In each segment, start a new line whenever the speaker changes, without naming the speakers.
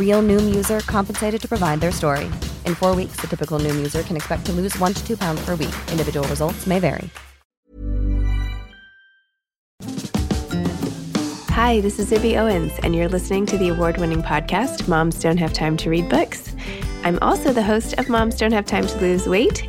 Real Noom user compensated to provide their story. In four weeks, the typical Noom user can expect to lose one to two pounds per week. Individual results may vary.
Hi, this is Zibby Owens, and you're listening to the award winning podcast, Moms Don't Have Time to Read Books. I'm also the host of Moms Don't Have Time to Lose Weight,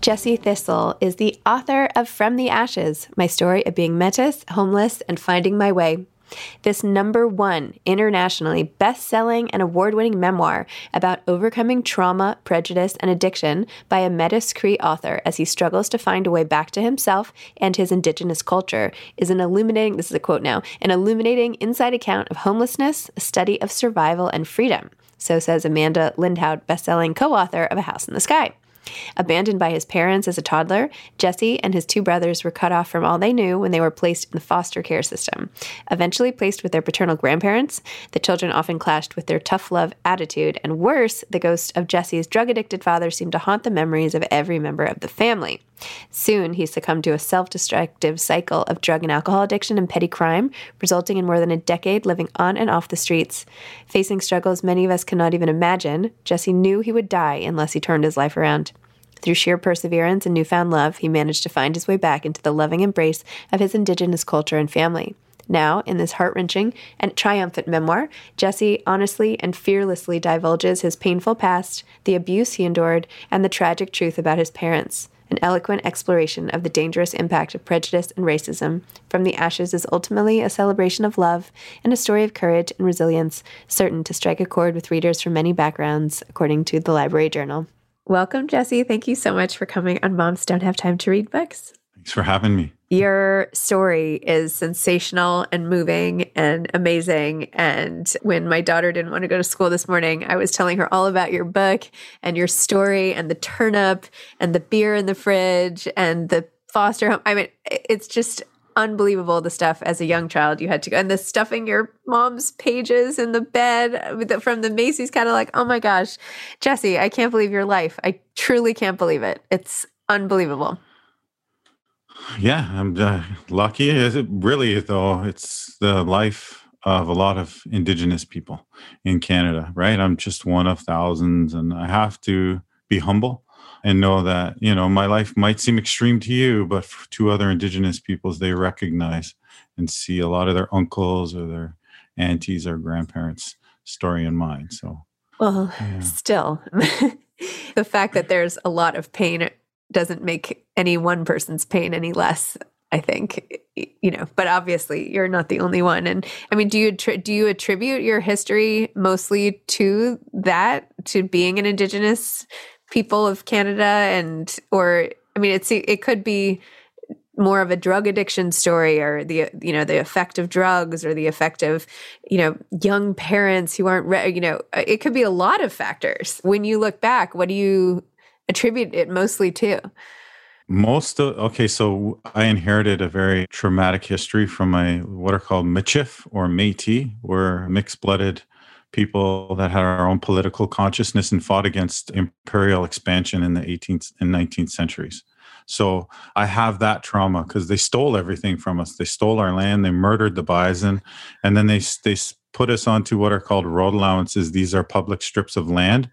Jesse Thistle is the author of From the Ashes My Story of Being Metis, Homeless, and Finding My Way. This number one internationally best selling and award winning memoir about overcoming trauma, prejudice, and addiction by a Metis Cree author as he struggles to find a way back to himself and his indigenous culture is an illuminating, this is a quote now, an illuminating inside account of homelessness, a study of survival and freedom. So says Amanda Lindhout, best-selling co-author of A House in the Sky. Abandoned by his parents as a toddler, Jesse and his two brothers were cut off from all they knew when they were placed in the foster care system. Eventually placed with their paternal grandparents, the children often clashed with their tough love attitude, and worse, the ghost of Jesse's drug addicted father seemed to haunt the memories of every member of the family. Soon, he succumbed to a self destructive cycle of drug and alcohol addiction and petty crime, resulting in more than a decade living on and off the streets. Facing struggles many of us cannot even imagine, Jesse knew he would die unless he turned his life around. Through sheer perseverance and newfound love, he managed to find his way back into the loving embrace of his indigenous culture and family. Now, in this heart wrenching and triumphant memoir, Jesse honestly and fearlessly divulges his painful past, the abuse he endured, and the tragic truth about his parents. An eloquent exploration of the dangerous impact of prejudice and racism. From the Ashes is ultimately a celebration of love and a story of courage and resilience, certain to strike a chord with readers from many backgrounds, according to the Library Journal. Welcome, Jesse. Thank you so much for coming on Moms Don't Have Time to Read Books.
Thanks for having me.
Your story is sensational and moving and amazing. And when my daughter didn't want to go to school this morning, I was telling her all about your book and your story and the turnip and the beer in the fridge and the foster home. I mean, it's just unbelievable the stuff as a young child you had to go and the stuffing your mom's pages in the bed the, from the Macy's catalog. Oh my gosh, Jesse, I can't believe your life. I truly can't believe it. It's unbelievable.
Yeah, I'm uh, lucky. Is it really though? It's the life of a lot of Indigenous people in Canada, right? I'm just one of thousands, and I have to be humble and know that you know my life might seem extreme to you but to other indigenous peoples they recognize and see a lot of their uncles or their aunties or grandparents story in mind so
well yeah. still the fact that there's a lot of pain doesn't make any one person's pain any less I think you know, but obviously you're not the only one. And I mean, do you do you attribute your history mostly to that, to being an Indigenous people of Canada, and or I mean, it's it could be more of a drug addiction story or the you know the effect of drugs or the effect of you know young parents who aren't re- you know it could be a lot of factors when you look back what do you attribute it mostly to
most of okay so i inherited a very traumatic history from my what are called michif or metis we're mixed-blooded people that had our own political consciousness and fought against imperial expansion in the 18th and 19th centuries. So I have that trauma because they stole everything from us. They stole our land, they murdered the bison, and then they they put us onto what are called road allowances. These are public strips of land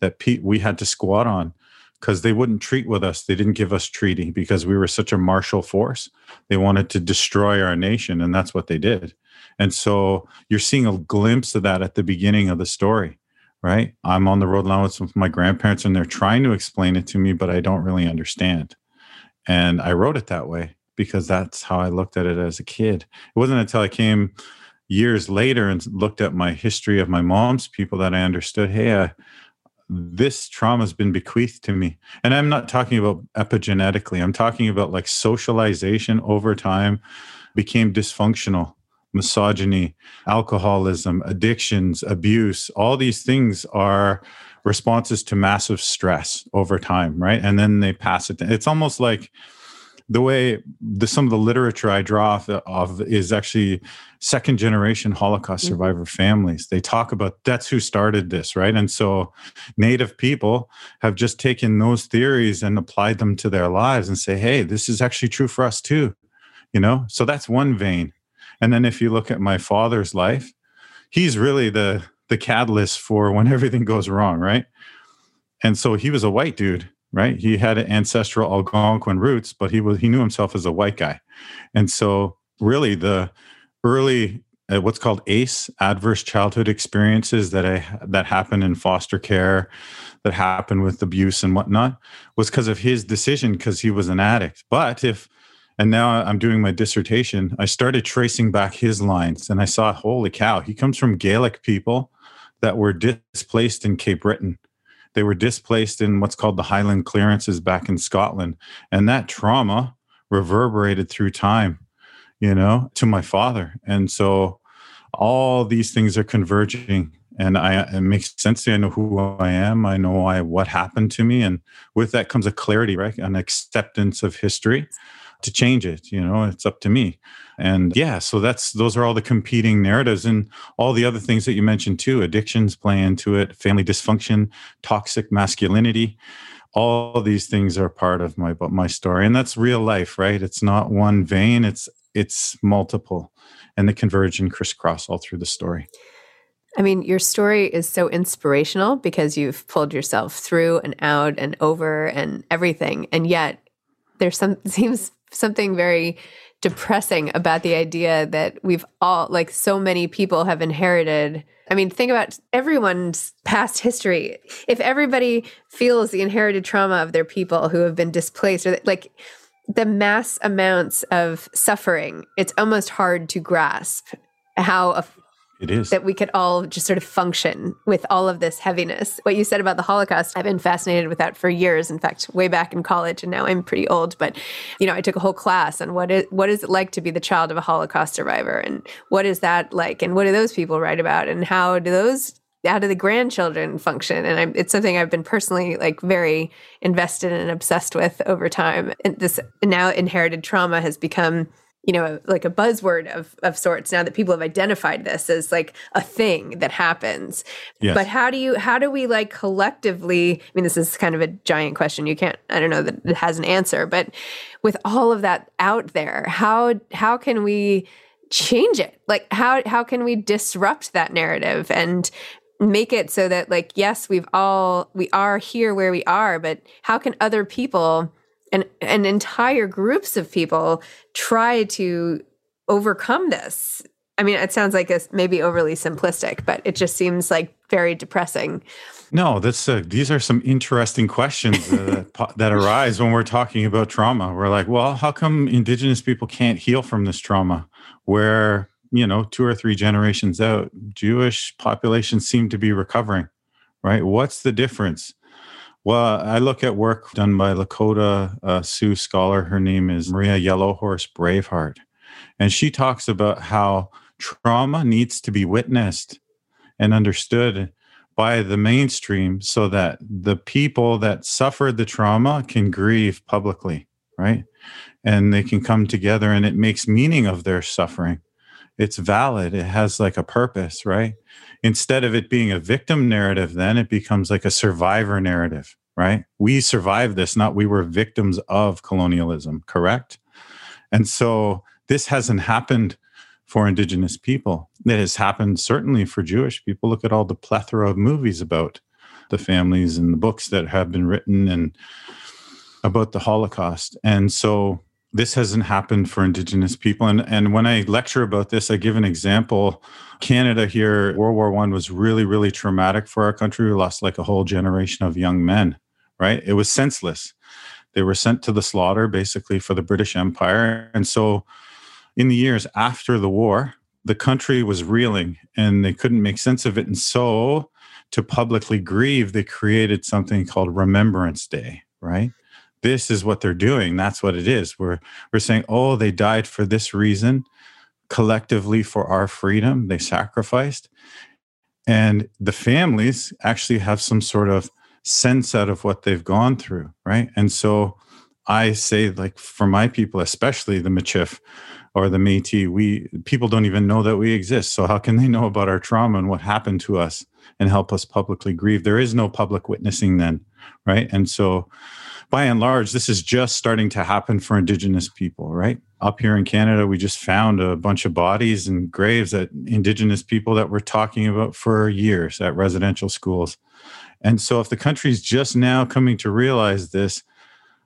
that we had to squat on because they wouldn't treat with us. They didn't give us treaty because we were such a martial force. They wanted to destroy our nation, and that's what they did. And so you're seeing a glimpse of that at the beginning of the story, right? I'm on the road allowance with some of my grandparents and they're trying to explain it to me, but I don't really understand. And I wrote it that way because that's how I looked at it as a kid. It wasn't until I came years later and looked at my history of my mom's people that I understood, hey, uh, this trauma has been bequeathed to me. And I'm not talking about epigenetically, I'm talking about like socialization over time became dysfunctional misogyny, alcoholism, addictions, abuse, all these things are responses to massive stress over time, right? And then they pass it. It's almost like the way the, some of the literature I draw off of is actually second generation Holocaust mm-hmm. survivor mm-hmm. families. They talk about that's who started this, right? And so Native people have just taken those theories and applied them to their lives and say, hey, this is actually true for us too. You know, so that's one vein. And then if you look at my father's life, he's really the the catalyst for when everything goes wrong, right? And so he was a white dude, right? He had ancestral Algonquin roots, but he was he knew himself as a white guy. And so really the early uh, what's called ACE, adverse childhood experiences that I that happen in foster care, that happen with abuse and whatnot, was because of his decision because he was an addict. But if and now I'm doing my dissertation. I started tracing back his lines and I saw, holy cow, he comes from Gaelic people that were displaced in Cape Breton. They were displaced in what's called the Highland clearances back in Scotland. And that trauma reverberated through time, you know, to my father. And so all these things are converging and I it makes sense to me. I know who I am. I know why what happened to me. And with that comes a clarity, right? An acceptance of history to change it you know it's up to me and yeah so that's those are all the competing narratives. And all the other things that you mentioned too addictions play into it family dysfunction toxic masculinity all these things are part of my my story. And that's real life right? It's not one vein it's it's multiple. And they converge and crisscross all through the story.
I mean, your story is so inspirational because you've pulled yourself through and out and over and everything. And yet there's some seems something very depressing about the idea that we've all like so many people have inherited I mean, think about everyone's past history. If everybody feels the inherited trauma of their people who have been displaced, or like the mass amounts of suffering, it's almost hard to grasp how a
it is.
That we could all just sort of function with all of this heaviness. What you said about the Holocaust, I've been fascinated with that for years. In fact, way back in college, and now I'm pretty old, but you know, I took a whole class on what is what is it like to be the child of a Holocaust survivor and what is that like and what do those people write about and how do those how do the grandchildren function and I'm, it's something i've been personally like very invested and obsessed with over time and this now inherited trauma has become you know like a buzzword of of sorts now that people have identified this as like a thing that happens. Yes. but how do you how do we like collectively i mean this is kind of a giant question. You can't i don't know that it has an answer but with all of that out there how how can we change it? Like how how can we disrupt that narrative and make it so that like yes we've all we are here where we are but how can other people and and entire groups of people try to overcome this i mean it sounds like it's maybe overly simplistic but it just seems like very depressing
no that's uh, these are some interesting questions that, that arise when we're talking about trauma we're like well how come indigenous people can't heal from this trauma where you know, two or three generations out, Jewish populations seem to be recovering, right? What's the difference? Well, I look at work done by Lakota uh, Sioux scholar. Her name is Maria Yellowhorse Braveheart. And she talks about how trauma needs to be witnessed and understood by the mainstream so that the people that suffered the trauma can grieve publicly, right? And they can come together and it makes meaning of their suffering it's valid it has like a purpose right? Instead of it being a victim narrative then it becomes like a survivor narrative right? We survived this not we were victims of colonialism correct? And so this hasn't happened for indigenous people. It has happened certainly for jewish people. Look at all the plethora of movies about the families and the books that have been written and about the holocaust. And so this hasn't happened for indigenous people. And and when i lecture about this i give an example. Canada here world war one was really really traumatic for our country. We lost like a whole generation of young men right? It was senseless. They were sent to the slaughter basically for the british empire. And so in the years after the war the country was reeling and they couldn't make sense of it. And so to publicly grieve they created something called remembrance day right this is what they're doing. That's what it is. We're we're saying, oh, they died for this reason, collectively for our freedom. They sacrificed. And the families actually have some sort of sense out of what they've gone through, right? And so I say, like for my people, especially the Michif or the Métis, we people don't even know that we exist. So how can they know about our trauma and what happened to us and help us publicly grieve? There is no public witnessing then, right? And so by and large, this is just starting to happen for Indigenous people, right? Up here in Canada, we just found a bunch of bodies and graves that Indigenous people that we're talking about for years at residential schools. And so, if the country's just now coming to realize this,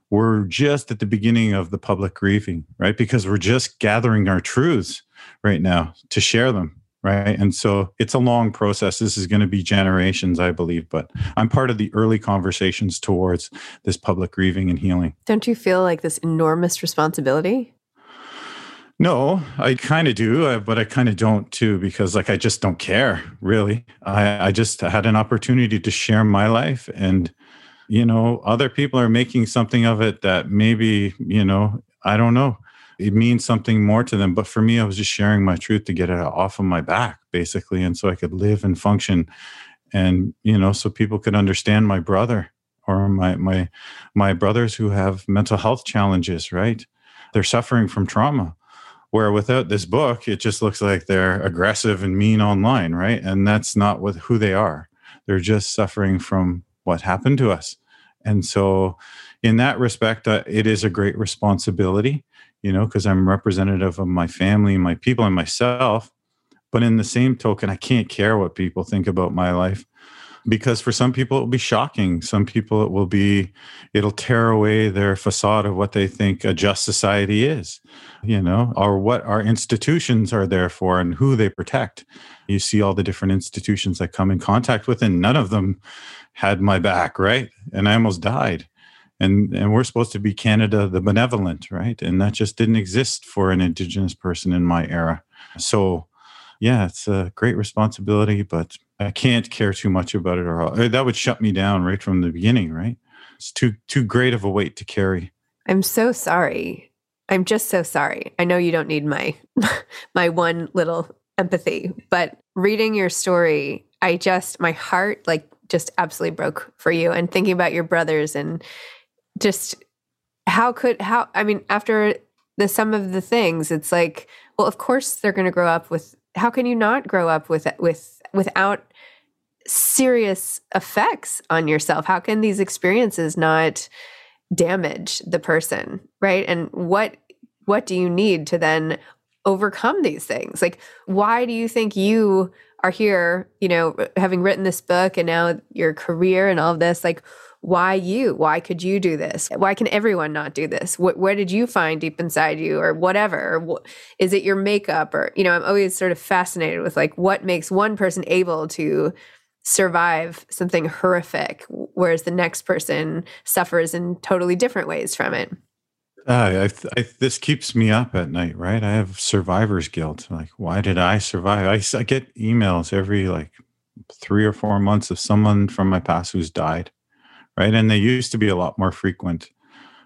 we're just at the beginning of the public grieving, right? Because we're just gathering our truths right now to share them right? And so it's a long process. This is going to be generations i believe but i'm part of the early conversations towards this public grieving and healing.
Don't you feel like this enormous responsibility?
No i kind of do uh, but i kind of don't too because like i just don't care really. I i just had an opportunity to share my life and you know other people are making something of it that maybe you know i don't know it means something more to them. But for me, I was just sharing my truth to get it off of my back, basically. And so I could live and function. And, you know, so people could understand my brother or my my my brothers who have mental health challenges, right? They're suffering from trauma. Where without this book, it just looks like they're aggressive and mean online, right? And that's not what who they are. They're just suffering from what happened to us. And so, in that respect, uh, it is a great responsibility you know, because I'm representative of my family, my people, and myself. But in the same token, I can't care what people think about my life because for some people it will be shocking. Some people it will be, it'll tear away their facade of what they think a just society is, you know, or what our institutions are there for and who they protect. You see all the different institutions I come in contact with, and none of them had my back, right? And I almost died and and we're supposed to be Canada the benevolent, right? And that just didn't exist for an Indigenous person in my era. So, yeah, it's a great responsibility, but I can't care too much about it, or uh, that would shut me down right from the beginning, right? It's too too great of a weight to carry.
I'm so sorry. I'm just so sorry. I know you don't need my my one little empathy, but reading your story, I just my heart like just absolutely broke for you and thinking about your brothers and just how could how I mean after the sum of the things it's like well of course they're going to grow up with how can you not grow up with with without serious effects on yourself how can these experiences not damage the person right and what what do you need to then overcome these things? Like, why do you think you are here, you know, having written this book and now your career and all of this? Like, why you? Why could you do this? Why can everyone not do this? What, where did you find deep inside you or whatever? Or is it your makeup? Or, you know, I'm always sort of fascinated with like what makes one person able to survive something horrific, whereas the next person suffers in totally different ways from it.
Uh, I, I, this keeps me up at night, right? I have survivor's guilt. Like, why did I survive? I, I get emails every like three or four months of someone from my past who's died, right? And they used to be a lot more frequent.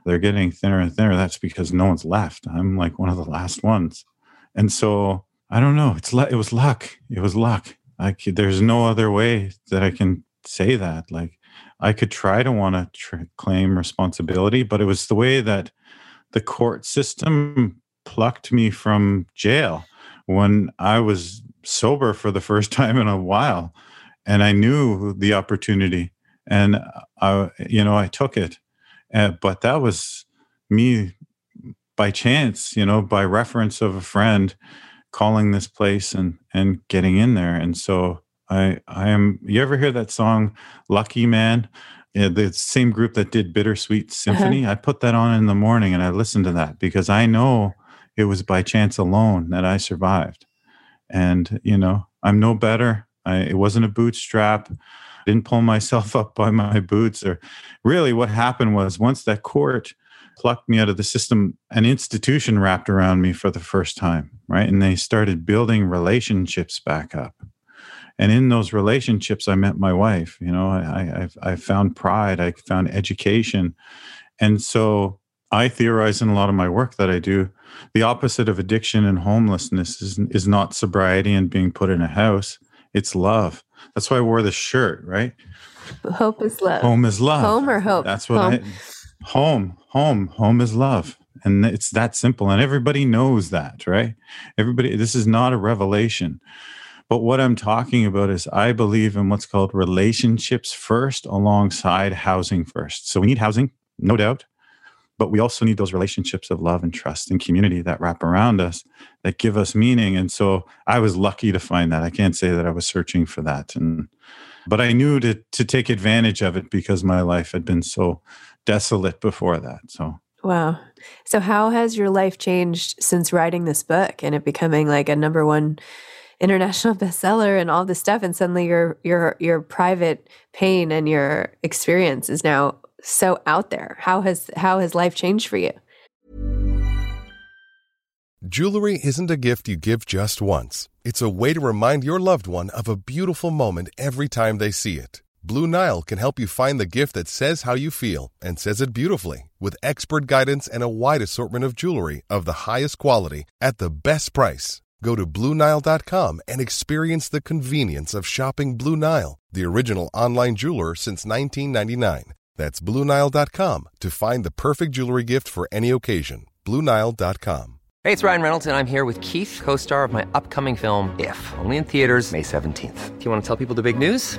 They're getting thinner and thinner. That's because no one's left. I'm like one of the last ones, and so I don't know. It's it was luck. It was luck. Like, there's no other way that I can say that. Like, I could try to want to tr- claim responsibility, but it was the way that the court system plucked me from jail when I was sober for the first time in a while. And I knew the opportunity and I, you know, I took it. Uh, but that was me by chance, you know, by reference of a friend calling this place and and getting in there. And so I I am. You ever hear that song "Lucky Man"? Yeah, the same group that did Bittersweet uh-huh. Symphony. Uh-huh. I put that on in the morning and I listened to that because I know it was by chance alone that I survived. And you know, I'm no better. I, it wasn't a bootstrap. Didn't pull myself up by my boots. Or really, what happened was once that court plucked me out of the system, an institution wrapped around me for the first time, right? And they started building relationships back up. And in those relationships, I met my wife. You know, I, I, I found pride, I found education. And so I theorize in a lot of my work that I do the opposite of addiction and homelessness is, is not sobriety and being put in a house, it's love. That's why I wore the shirt, right?
Hope is love.
Home is love.
Home or hope?
That's what home. I home home home is love and it's that simple and everybody knows that right everybody this is not a revelation but what i'm talking about is i believe in what's called relationships first alongside housing first so we need housing no doubt but we also need those relationships of love and trust and community that wrap around us that give us meaning and so i was lucky to find that i can't say that i was searching for that and but i knew to to take advantage of it because my life had been so desolate before that. So
Wow. So how has your life changed since writing this book and it becoming like a number one international bestseller and all this stuff and suddenly your your your private pain and your experience is now so out there. How has how has life changed for you?
Jewelry isn't a gift you give just once. It's a way to remind your loved one of a beautiful moment every time they see it. Blue Nile can help you find the gift that says how you feel and says it beautifully with expert guidance and a wide assortment of jewelry of the highest quality at the best price. Go to BlueNile.com and experience the convenience of shopping Blue Nile, the original online jeweler since 1999. That's BlueNile.com to find the perfect jewelry gift for any occasion. BlueNile.com.
Hey, it's Ryan Reynolds, and I'm here with Keith, co star of my upcoming film, If, only in theaters, May 17th. Do you want to tell people the big news?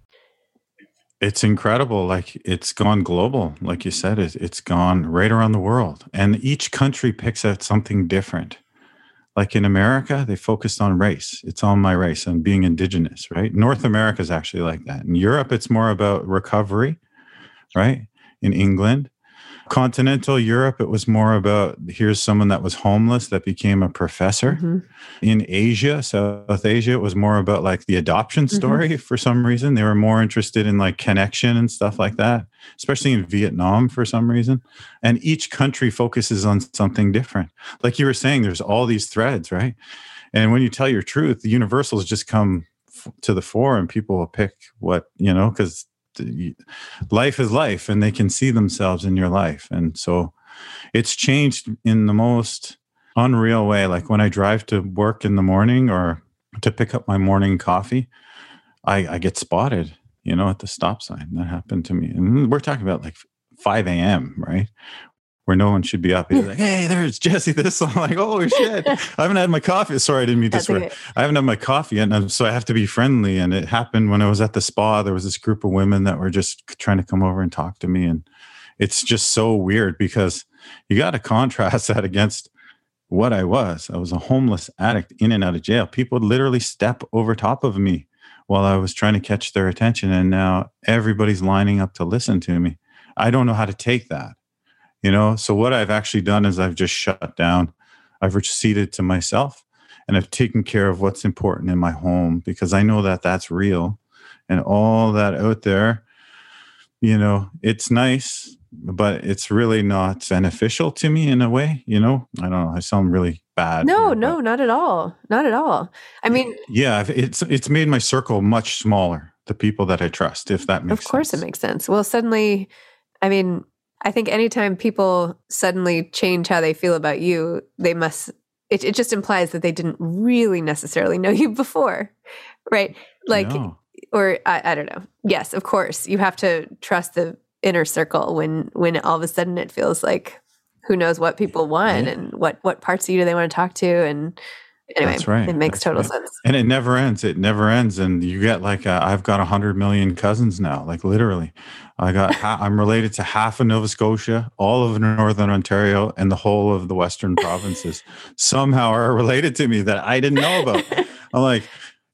It's incredible. Like it's gone global. Like you said, it, it's gone right around the world. And each country picks out something different. Like in America, they focused on race. It's on my race and being indigenous, right? North America is actually like that. In Europe, it's more about recovery, right? In England, continental Europe, it was more about here's someone that was homeless that became a professor. Mm-hmm. In Asia, South Asia, it was more about like the adoption mm-hmm. story mm-hmm. for some reason. They were more interested in like connection and stuff like that, especially in Vietnam for some reason. And each country focuses on something different. Like you were saying, there's all these threads, right? And when you tell your truth, the universals just come to the fore and people will pick what, you know, because life is life and they can see themselves in your life. And so it's changed in the most unreal way. Like when i drive to work in the morning or to pick up my morning coffee i i get spotted you know at the stop sign. That happened to me. And we're talking about like 5 a.m right where no one should be up. He's like, "Hey, there's Jesse." This I'm like, "Oh shit!" I haven't had my coffee. Sorry, I didn't mean to swear. Okay. I haven't had my coffee yet, and so I have to be friendly. And it happened when I was at the spa. There was this group of women that were just trying to come over and talk to me, and it's just so weird because you got to contrast that against what I was. I was a homeless addict in and out of jail. People would literally step over top of me while I was trying to catch their attention, and now everybody's lining up to listen to me. I don't know how to take that you know? So what i've actually done is i've just shut down. I've receded to myself and i've taken care of what's important in my home because i know that that's real. And all that out there you know it's nice but it's really not beneficial to me in a way you know? I don't know i sound really bad
no here, no not at all not at all. I mean
yeah it's it's made my circle much smaller the people that i trust if that makes
of course
sense.
it makes sense. Well suddenly i mean I think anytime people suddenly change how they feel about you, they must, it, it just implies that they didn't really necessarily know you before, right? Like, no. or I, I don't know. Yes, of course, you have to trust the inner circle when when all of a sudden it feels like who knows what people want yeah. and what what parts of you do they want to talk to and anyway, That's right. it makes That's total right. sense.
And it never ends. It never ends. And you get like, uh, i have got a hundred million cousins now, like literally. I got, ha- I'm related to half of Nova Scotia, all of Northern Ontario, and the whole of the Western provinces somehow are related to me that I didn't know about. I'm like,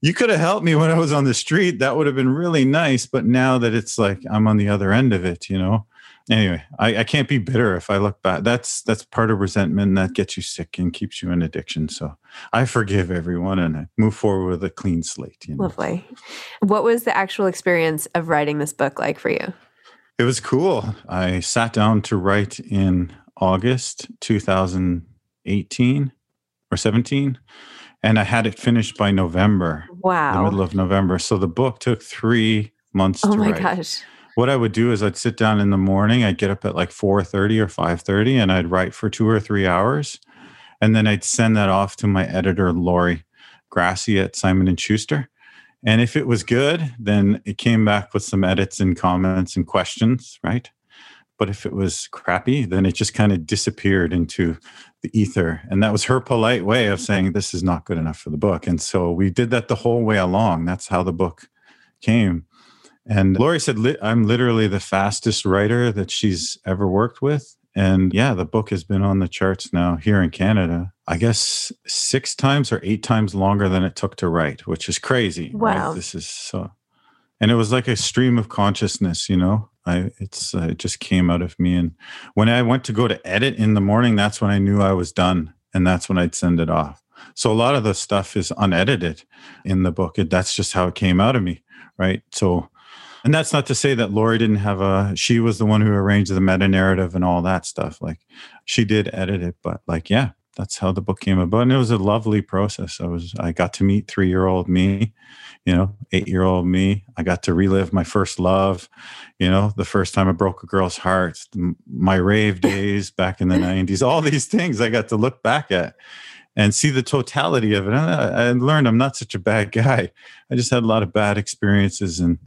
you could have helped me when I was on the street. That would have been really nice. But now that it's like I'm on the other end of it, you know, anyway, I, I, can't be bitter if I look back. That's that's part of resentment that gets you sick and keeps you in addiction. So I forgive everyone and I move forward with a clean slate. You know?
Lovely. What was the actual experience of writing this book like for you?
It was cool. I sat down to write in August 2018 or 17 and I had it finished by November.
Wow.
The middle of November. So the book took three months
oh
to
my
write.
gosh
what I would do is I'd sit down in the morning. I'd get up at like 4:30 or 5:30 and I'd write for 2 or 3 hours. And then I'd send that off to my editor Laurie Grassi at Simon and Schuster. And if it was good, then it came back with some edits and comments and questions, right? But if it was crappy, then it just kind of disappeared into the ether. And that was her polite way of saying, this is not good enough for the book. And so we did that the whole way along. That's how the book came. And Laurie said, I'm literally the fastest writer that she's ever worked with. And yeah, the book has been on the charts now here in Canada, I guess six times or eight times longer than it took to write, which is crazy.
Wow.
Right? This is so, and it was like a stream of consciousness, you know? I, it's, uh, it just came out of me. And when I went to go to edit in the morning, that's when I knew I was done. And that's when I'd send it off. So a lot of the stuff is unedited in the book. It, that's just how it came out of me. Right. So, and that's not to say that Laurie didn't have a, she was the one who arranged the meta narrative and all that stuff. Like she did edit it, but like, yeah, that's how the book came about. And it was a lovely process. I was I got to meet three year old me, you know, eight year old me. I got to relive my first love, you know, the first time I broke a girl's heart, my rave days back in the 90s, all these things I got to look back at and see the totality of it. And uh, I, I learned I'm not such a bad guy. I just had a lot of bad experiences and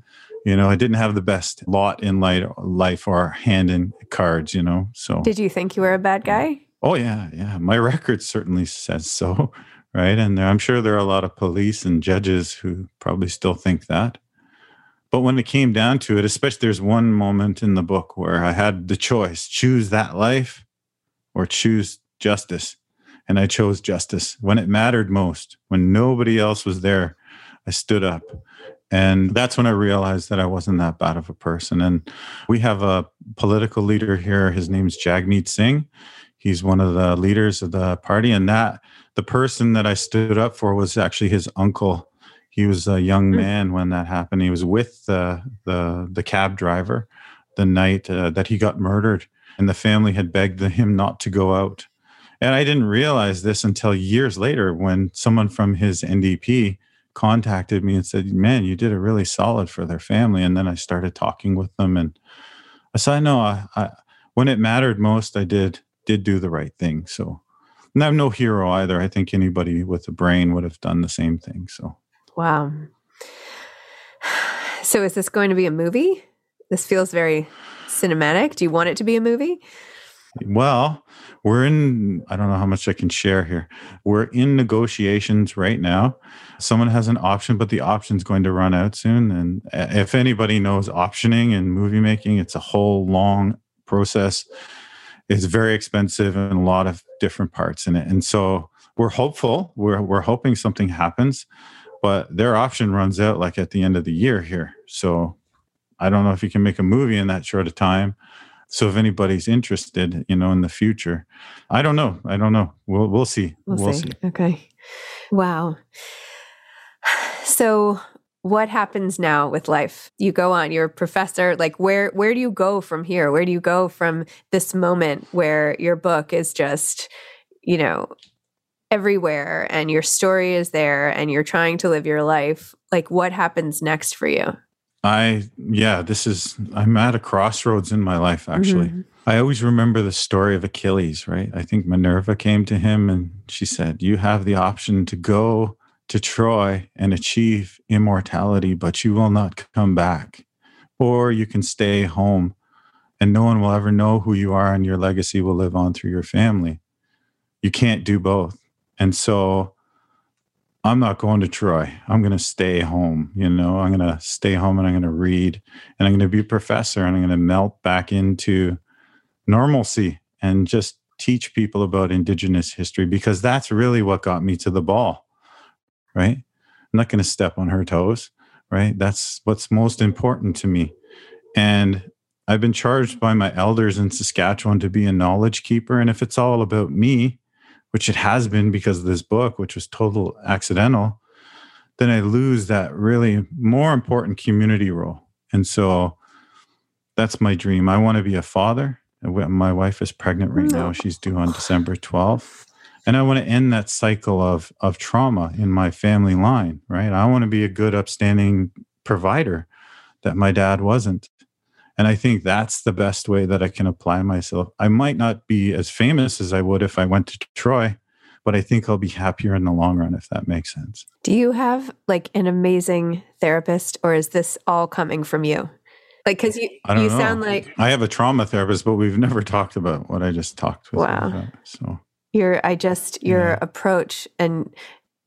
you know, I didn't have the best lot in life or hand in cards, you know. So
Did you think you were a bad guy?
Oh yeah, yeah. My record certainly says so, right? And I'm sure there are a lot of police and judges who probably still think that. But when it came down to it, especially there's one moment in the book where I had the choice, choose that life or choose justice. And I chose justice when it mattered most, when nobody else was there. I stood up and that's when I realized that I wasn't that bad of a person. And we have a political leader here. His name's Jagmeet Singh. He's one of the leaders of the party. And that the person that I stood up for was actually his uncle. He was a young hmm. man when that happened. He was with the the, the cab driver the night uh, that he got murdered. And the family had begged him not to go out. And I didn't realize this until years later when someone from his NDP contacted me and said, "Man, you did a really solid for their family." And then I started talking with them, and I said, "No, I, I when it mattered most, I did did do the right thing." So, and I'm no hero either. I think anybody with a brain would have done the same thing. So,
wow. So, is this going to be a movie? This feels very cinematic. Do you want it to be a movie?
Well, we're in, I don't know how much I can share here. We're in negotiations right now. Someone has an option, but the option's going to run out soon. And uh, if anybody knows optioning and movie making, it's a whole long process. It's very expensive and a lot of different parts in it. And so we're hopeful, we're, we're hoping something happens, but their option runs out like at the end of the year here. So I don't know if you can make a movie in that short of time so if anybody's interested, you know, in the future, I don't know. I don't know. We'll we'll see.
We'll, we'll see. see. Okay. Wow. So what happens now with life? You go on, you're a professor. Like where where do you go from here? Where do you go from this moment where your book is just, you know, everywhere and your story is there and you're trying to live your life? Like what happens next for you?
I, yeah, this is, I'm at a crossroads in my life, actually. Mm-hmm. I always remember the story of Achilles, right? I think Minerva came to him and she said, You have the option to go to Troy and achieve immortality, but you will not come back. Or you can stay home and no one will ever know who you are and your legacy will live on through your family. You can't do both. And so I'm not going to Troy. I'm going to stay home. You know, I'm going to stay home and I'm going to read and I'm going to be a professor and I'm going to melt back into normalcy and just teach people about Indigenous history because that's really what got me to the ball, right? I'm not going to step on her toes, right? That's what's most important to me. And I've been charged by my elders in Saskatchewan to be a knowledge keeper. And if it's all about me, which it has been because of this book, which was total accidental, then I lose that really more important community role. And so that's my dream. I want to be a father. My wife is pregnant right now. She's due on December 12th. And I want to end that cycle of, of trauma in my family line, right? I want to be a good, upstanding provider that my dad wasn't. And I think that's the best way that I can apply myself. I might not be as famous as I would if I went to Troy, but I think I'll be happier in the long run, if that makes sense.
Do you have like an amazing therapist, or is this all coming from you? Like, because you, you know. sound like
I have a trauma therapist, but we've never talked about what I just talked with.
Wow. About, so your, I just, your yeah. approach and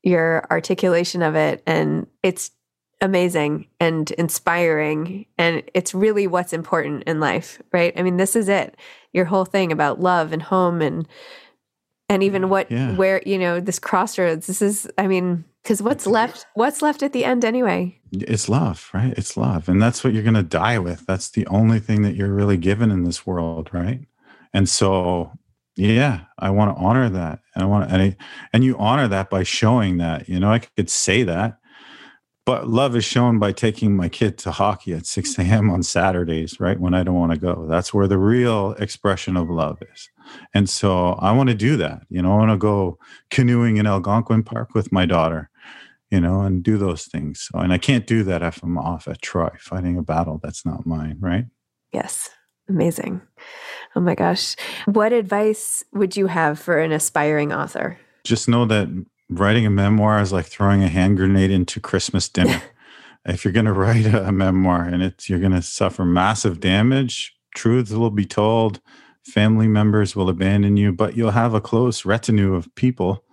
your articulation of it, and it's amazing and inspiring and it's really what's important in life right? I mean this is it. Your whole thing about love and home and and even mm, what yeah. where you know this crossroads this is i mean because what's left what's left at the end anyway?
It's love right? It's love and that's what you're going to die with. That's the only thing that you're really given in this world right? And so yeah i want to honor that and i want to and, I, and you honor that by showing that you know? I could say that But love is shown by taking my kid to hockey at 6 mm-hmm. a.m. on Saturdays, right? When I don't want to go. That's where the real expression of love is. And so I want to do that. You know, I want to go canoeing in Algonquin Park with my daughter, you know, and do those things. So, and I can't do that if I'm off at Troy fighting a battle that's not mine, right?
Yes. Amazing. Oh my gosh. What advice would you have for an aspiring author?
Just know that writing a memoir is like throwing a hand grenade into Christmas dinner. if you're going to write a, memoir and it's you're going to suffer massive damage, truths will be told, family members will abandon you, but you'll have a close retinue of people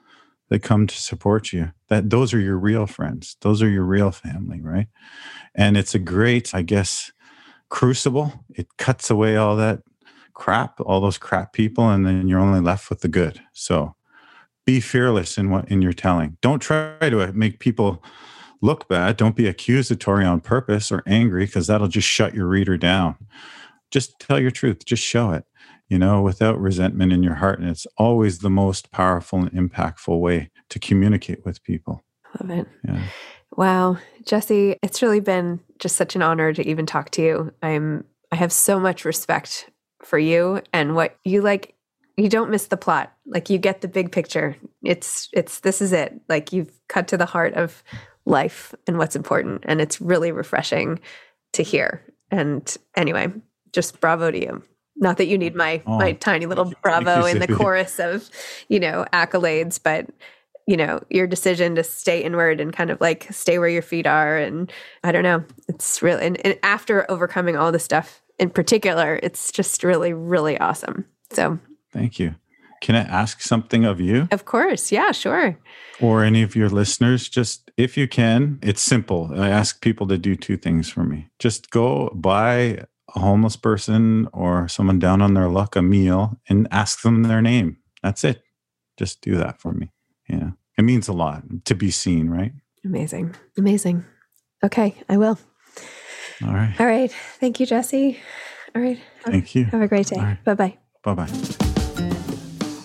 that come to support you. That those are your real friends. Those are your real family, right? And it's a great, I guess, crucible. It cuts away all that crap, all those crap people, and then you're only left with the good. So be fearless in what in your telling. Don't try to uh, make people look bad. Don't be accusatory on purpose or angry because that'll just shut your reader down. Just tell your truth. Just show it, you know, without resentment in your heart. And it's always the most powerful and impactful way to communicate with people.
Love it. Yeah. Wow, Jesse, it's really been just such an honor to even talk to you. I'm I have so much respect for you and what you like you don't miss the plot. Like you get the big picture. It's it's this is it. Like you've cut to the heart of life and what's important and it's really refreshing to hear. And anyway, just bravo to you. Not that you need my oh, my tiny little bravo in the chorus of, you know, accolades, but you know, your decision to stay inward and kind of like stay where your feet are. And I don't know, it's really, and, and after overcoming all the stuff in particular, it's just really, really awesome. So
thank you. Can I ask something of you?
Of course. Yeah, sure.
Or any of your listeners, just if you can, it's simple. I ask people to do two things for me. Just go buy a homeless person or someone down on their luck a meal and ask them their name. That's it. Just do that for me. Yeah. It means a lot to be seen, right?
Amazing. Amazing. Okay, I will.
All right.
All right. Thank you, Jesse. All right.
Thank you.
Have a great day. Right. Bye bye.
Bye bye.